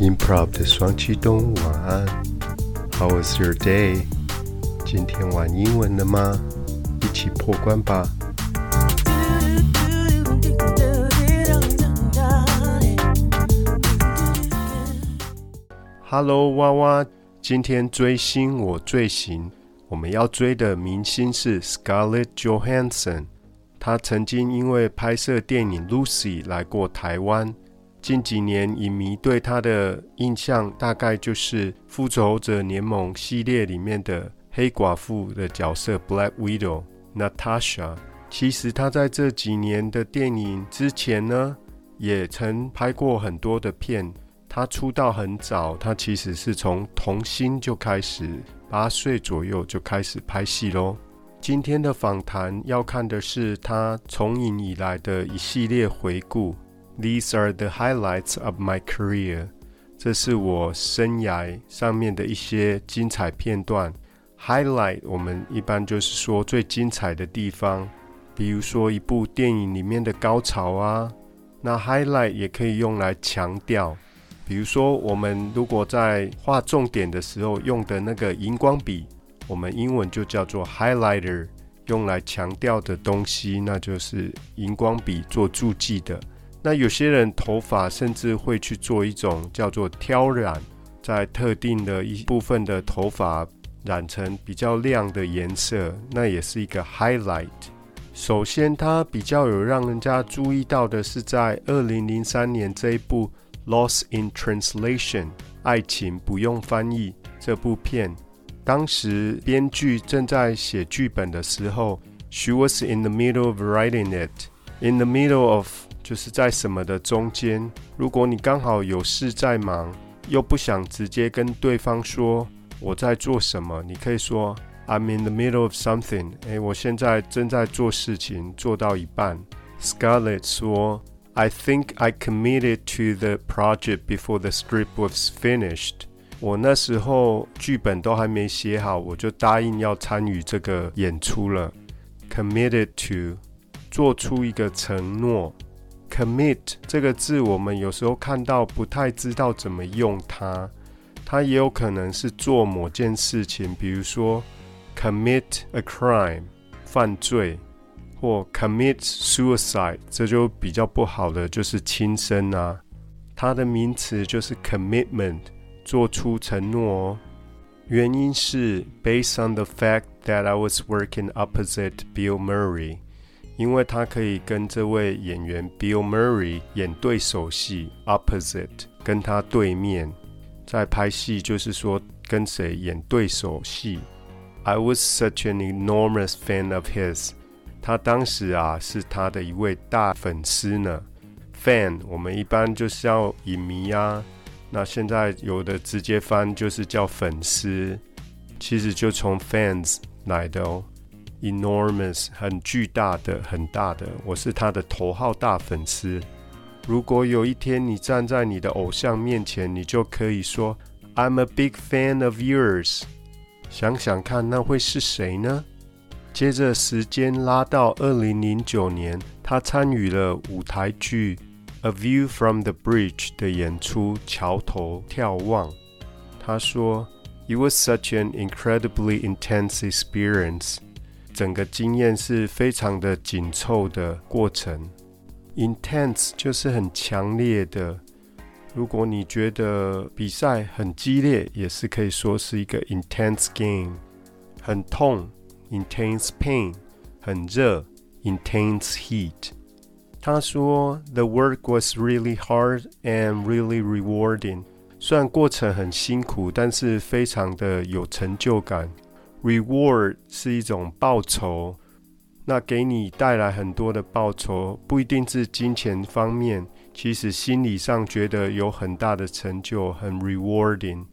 Improv 的双驱动，晚安。How was your day？今天玩英文了吗？一起破关吧。Hello，娃娃，今天追星我最行。我们要追的明星是 Scarlett Johansson。她曾经因为拍摄电影《Lucy》来过台湾。近几年，影迷对她的印象大概就是《复仇者联盟》系列里面的黑寡妇的角色 Black Widow Natasha。其实她在这几年的电影之前呢，也曾拍过很多的片。她出道很早，她其实是从童星就开始。八岁左右就开始拍戏喽。今天的访谈要看的是他从影以来的一系列回顾。These are the highlights of my career。这是我生涯上面的一些精彩片段。Highlight 我们一般就是说最精彩的地方，比如说一部电影里面的高潮啊。那 highlight 也可以用来强调。比如说，我们如果在画重点的时候用的那个荧光笔，我们英文就叫做 highlighter，用来强调的东西，那就是荧光笔做注记的。那有些人头发甚至会去做一种叫做挑染，在特定的一部分的头发染成比较亮的颜色，那也是一个 highlight。首先，它比较有让人家注意到的是在二零零三年这一部。Lost in Translation，爱情不用翻译这部片，当时编剧正在写剧本的时候，She was in the middle of writing it. In the middle of 就是在什么的中间。如果你刚好有事在忙，又不想直接跟对方说我在做什么，你可以说 I'm in the middle of something。诶，我现在正在做事情，做到一半。Scarlett 说。I think I committed to the project before the script was finished。我那时候剧本都还没写好，我就答应要参与这个演出了。Committed to，做出一个承诺。Commit 这个字，我们有时候看到不太知道怎么用它，它也有可能是做某件事情，比如说 commit a crime，犯罪。或 commit suicide，这就比较不好的，就是轻生啊。它的名词就是 commitment，做出承诺哦。原因是 based on the fact that I was working opposite Bill Murray，因为他可以跟这位演员 Bill Murray 演对手戏，opposite 跟他对面，在拍戏就是说跟谁演对手戏。I was such an enormous fan of his。他当时啊是他的一位大粉丝呢，fan 我们一般就是要影迷啊，那现在有的直接翻就是叫粉丝，其实就从 fans 来的哦。，enormous 很巨大的很大的，我是他的头号大粉丝。如果有一天你站在你的偶像面前，你就可以说 I'm a big fan of yours。想想看，那会是谁呢？接着时间拉到二零零九年，他参与了舞台剧《A View from the Bridge》的演出《桥头眺望》。他说：“It was such an incredibly intense experience。”整个经验是非常的紧凑的过程。Intense 就是很强烈的。如果你觉得比赛很激烈，也是可以说是一个 intense game，很痛。Intense pain，很热。Intense heat。他说：“The work was really hard and really rewarding。虽然过程很辛苦，但是非常的有成就感。Reward 是一种报酬，那给你带来很多的报酬，不一定是金钱方面，其实心理上觉得有很大的成就，很 rewarding，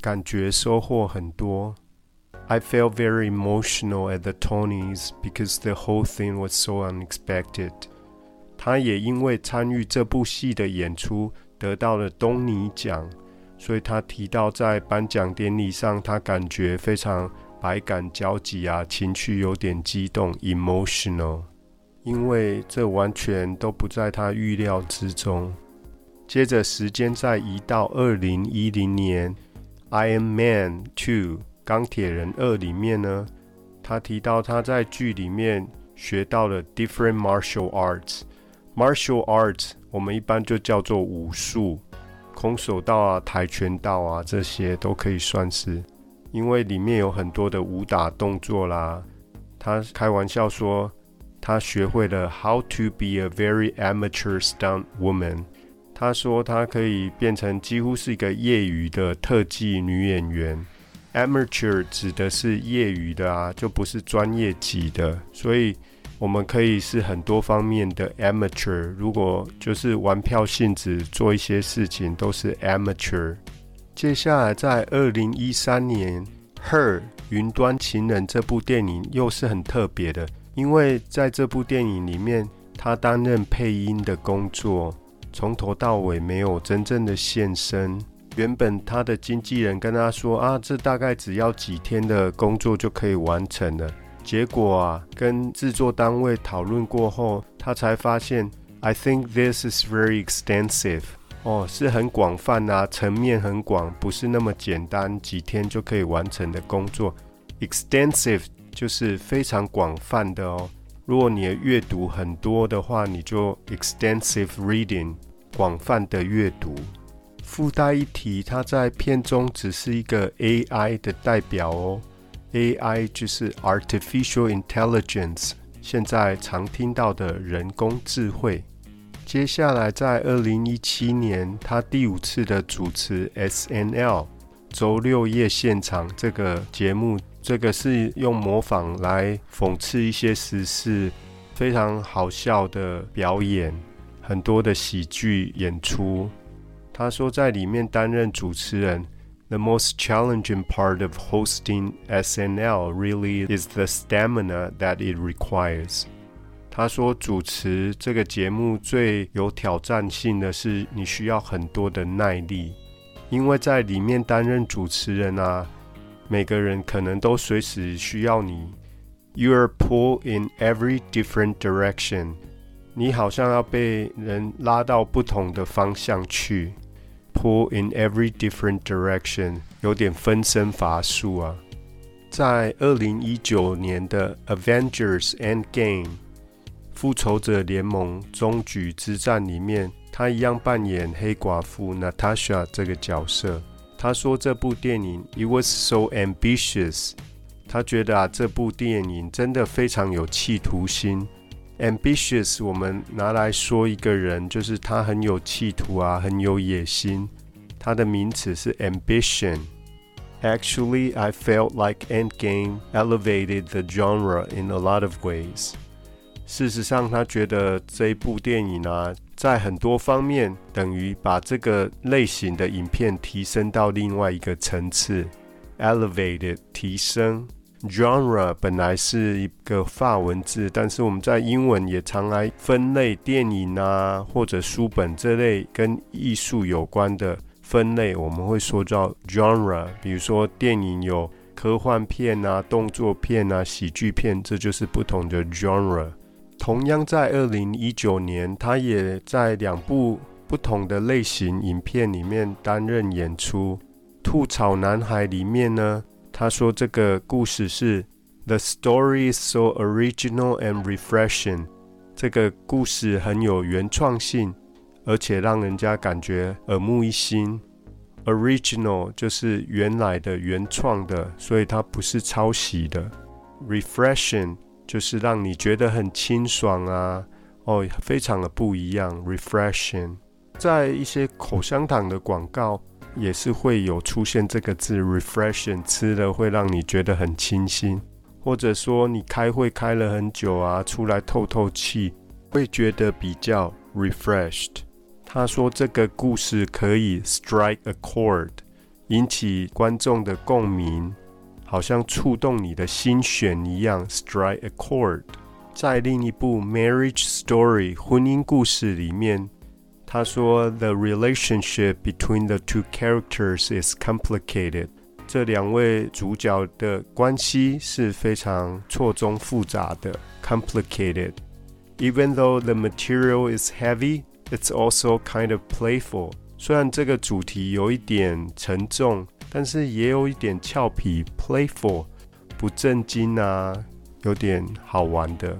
感觉收获很多。” I felt very emotional at the Tonys because the whole thing was so unexpected. 他也因为参与这部戏的演出得到了东尼奖，所以他提到在颁奖典礼上，他感觉非常百感交集啊，情绪有点激动，emotional，因为这完全都不在他预料之中。接着时间再移到二零一零年，《Iron Man Two》钢铁人二里面呢，他提到他在剧里面学到了 different martial arts。martial arts 我们一般就叫做武术，空手道啊、跆拳道啊这些都可以算是，因为里面有很多的武打动作啦。他开玩笑说。他学会了 how to be a very amateur stunt woman。他说他可以变成几乎是一个业余的特技女演员。amateur 指的是业余的啊，就不是专业级的。所以我们可以是很多方面的 amateur。如果就是玩票性质做一些事情，都是 amateur。接下来在二零一三年，《Her 云端情人》这部电影又是很特别的。因为在这部电影里面，他担任配音的工作，从头到尾没有真正的现身。原本他的经纪人跟他说：“啊，这大概只要几天的工作就可以完成了。”结果啊，跟制作单位讨论过后，他才发现：“I think this is very extensive。”哦，是很广泛啊，层面很广，不是那么简单，几天就可以完成的工作。extensive。就是非常广泛的哦。如果你的阅读很多的话，你就 extensive reading，广泛的阅读。附带一提，它在片中只是一个 AI 的代表哦。AI 就是 artificial intelligence，现在常听到的人工智慧。接下来在二零一七年，他第五次的主持 SNL 周六夜现场这个节目。这个是用模仿来讽刺一些时事，非常好笑的表演，很多的喜剧演出。他说，在里面担任主持人，The most challenging part of hosting SNL really is the stamina that it requires。他说，主持这个节目最有挑战性的是，你需要很多的耐力，因为在里面担任主持人啊。每个人可能都随时需要你。You are pulled in every different direction。你好像要被人拉到不同的方向去。Pull in every different direction，有点分身乏术啊。在二零一九年的 Avengers Endgame，复仇者联盟终局之战里面，他一样扮演黑寡妇 Natasha 这个角色。他说这部电影 It was so ambitious。他觉得啊，这部电影真的非常有企图心。Ambitious，我们拿来说一个人，就是他很有企图啊，很有野心。他的名词是 ambition。Actually, I felt like Endgame elevated the genre in a lot of ways. 事实上，他觉得这一部电影啊，在很多方面等于把这个类型的影片提升到另外一个层次，elevated 提升。genre 本来是一个法文字，但是我们在英文也常来分类电影啊，或者书本这类跟艺术有关的分类，我们会说叫 genre。比如说电影有科幻片啊、动作片啊、喜剧片，这就是不同的 genre。同样在二零一九年，他也在两部不同的类型影片里面担任演出。《吐槽男孩》里面呢，他说这个故事是 The story is so original and refreshing。这个故事很有原创性，而且让人家感觉耳目一新。Original 就是原来的、原创的，所以它不是抄袭的。Refreshing。就是让你觉得很清爽啊，哦，非常的不一样，refreshing。在一些口香糖的广告也是会有出现这个字，refreshing，吃了会让你觉得很清新，或者说你开会开了很久啊，出来透透气，会觉得比较 refreshed。他说这个故事可以 strike a chord，引起观众的共鸣。好像触动你的心弦一样，strike a chord。在另一部《Marriage Story》婚姻故事里面，他说：“The relationship between the two characters is complicated。”这两位主角的关系是非常错综复杂的，complicated。Even though the material is heavy, It's also kind of playful。虽然这个主题有一点沉重， 但是也有一点俏皮，playful，不正经啊，有点好玩的。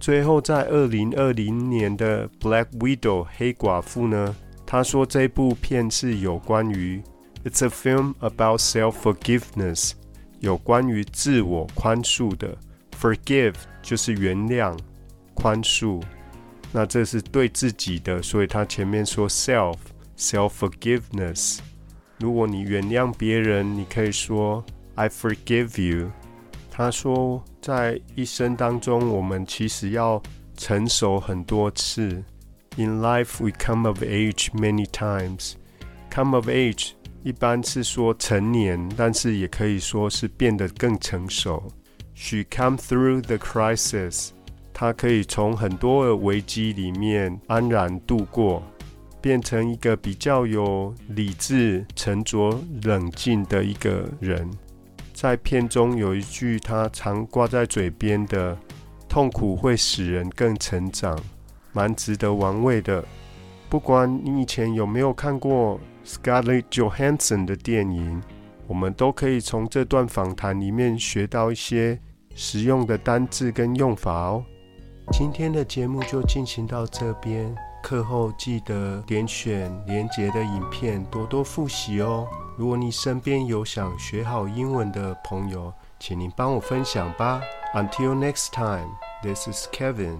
最后，在二零二零年的《Black Widow》黑寡妇呢，他说这部片是有关于，It's a film about self-forgiveness，有关于自我宽恕的。Forgive 就是原谅、宽恕，那这是对自己的，所以他前面说 self self-forgiveness。如果你原谅别人，你可以说 I forgive you。他说，在一生当中，我们其实要成熟很多次。In life, we come of age many times. Come of age 一般是说成年，但是也可以说是变得更成熟。She come through the crisis. 她可以从很多的危机里面安然度过，变成一个比较有理智、沉着、冷静的一个人。在片中有一句他常挂在嘴边的：“痛苦会使人更成长”，蛮值得玩味的。不管你以前有没有看过 Scarlett Johansson 的电影，我们都可以从这段访谈里面学到一些实用的单字跟用法哦。今天的节目就进行到这边，课后记得点选连结的影片，多多复习哦。如果你身边有想学好英文的朋友，请您帮我分享吧。Until next time, this is Kevin.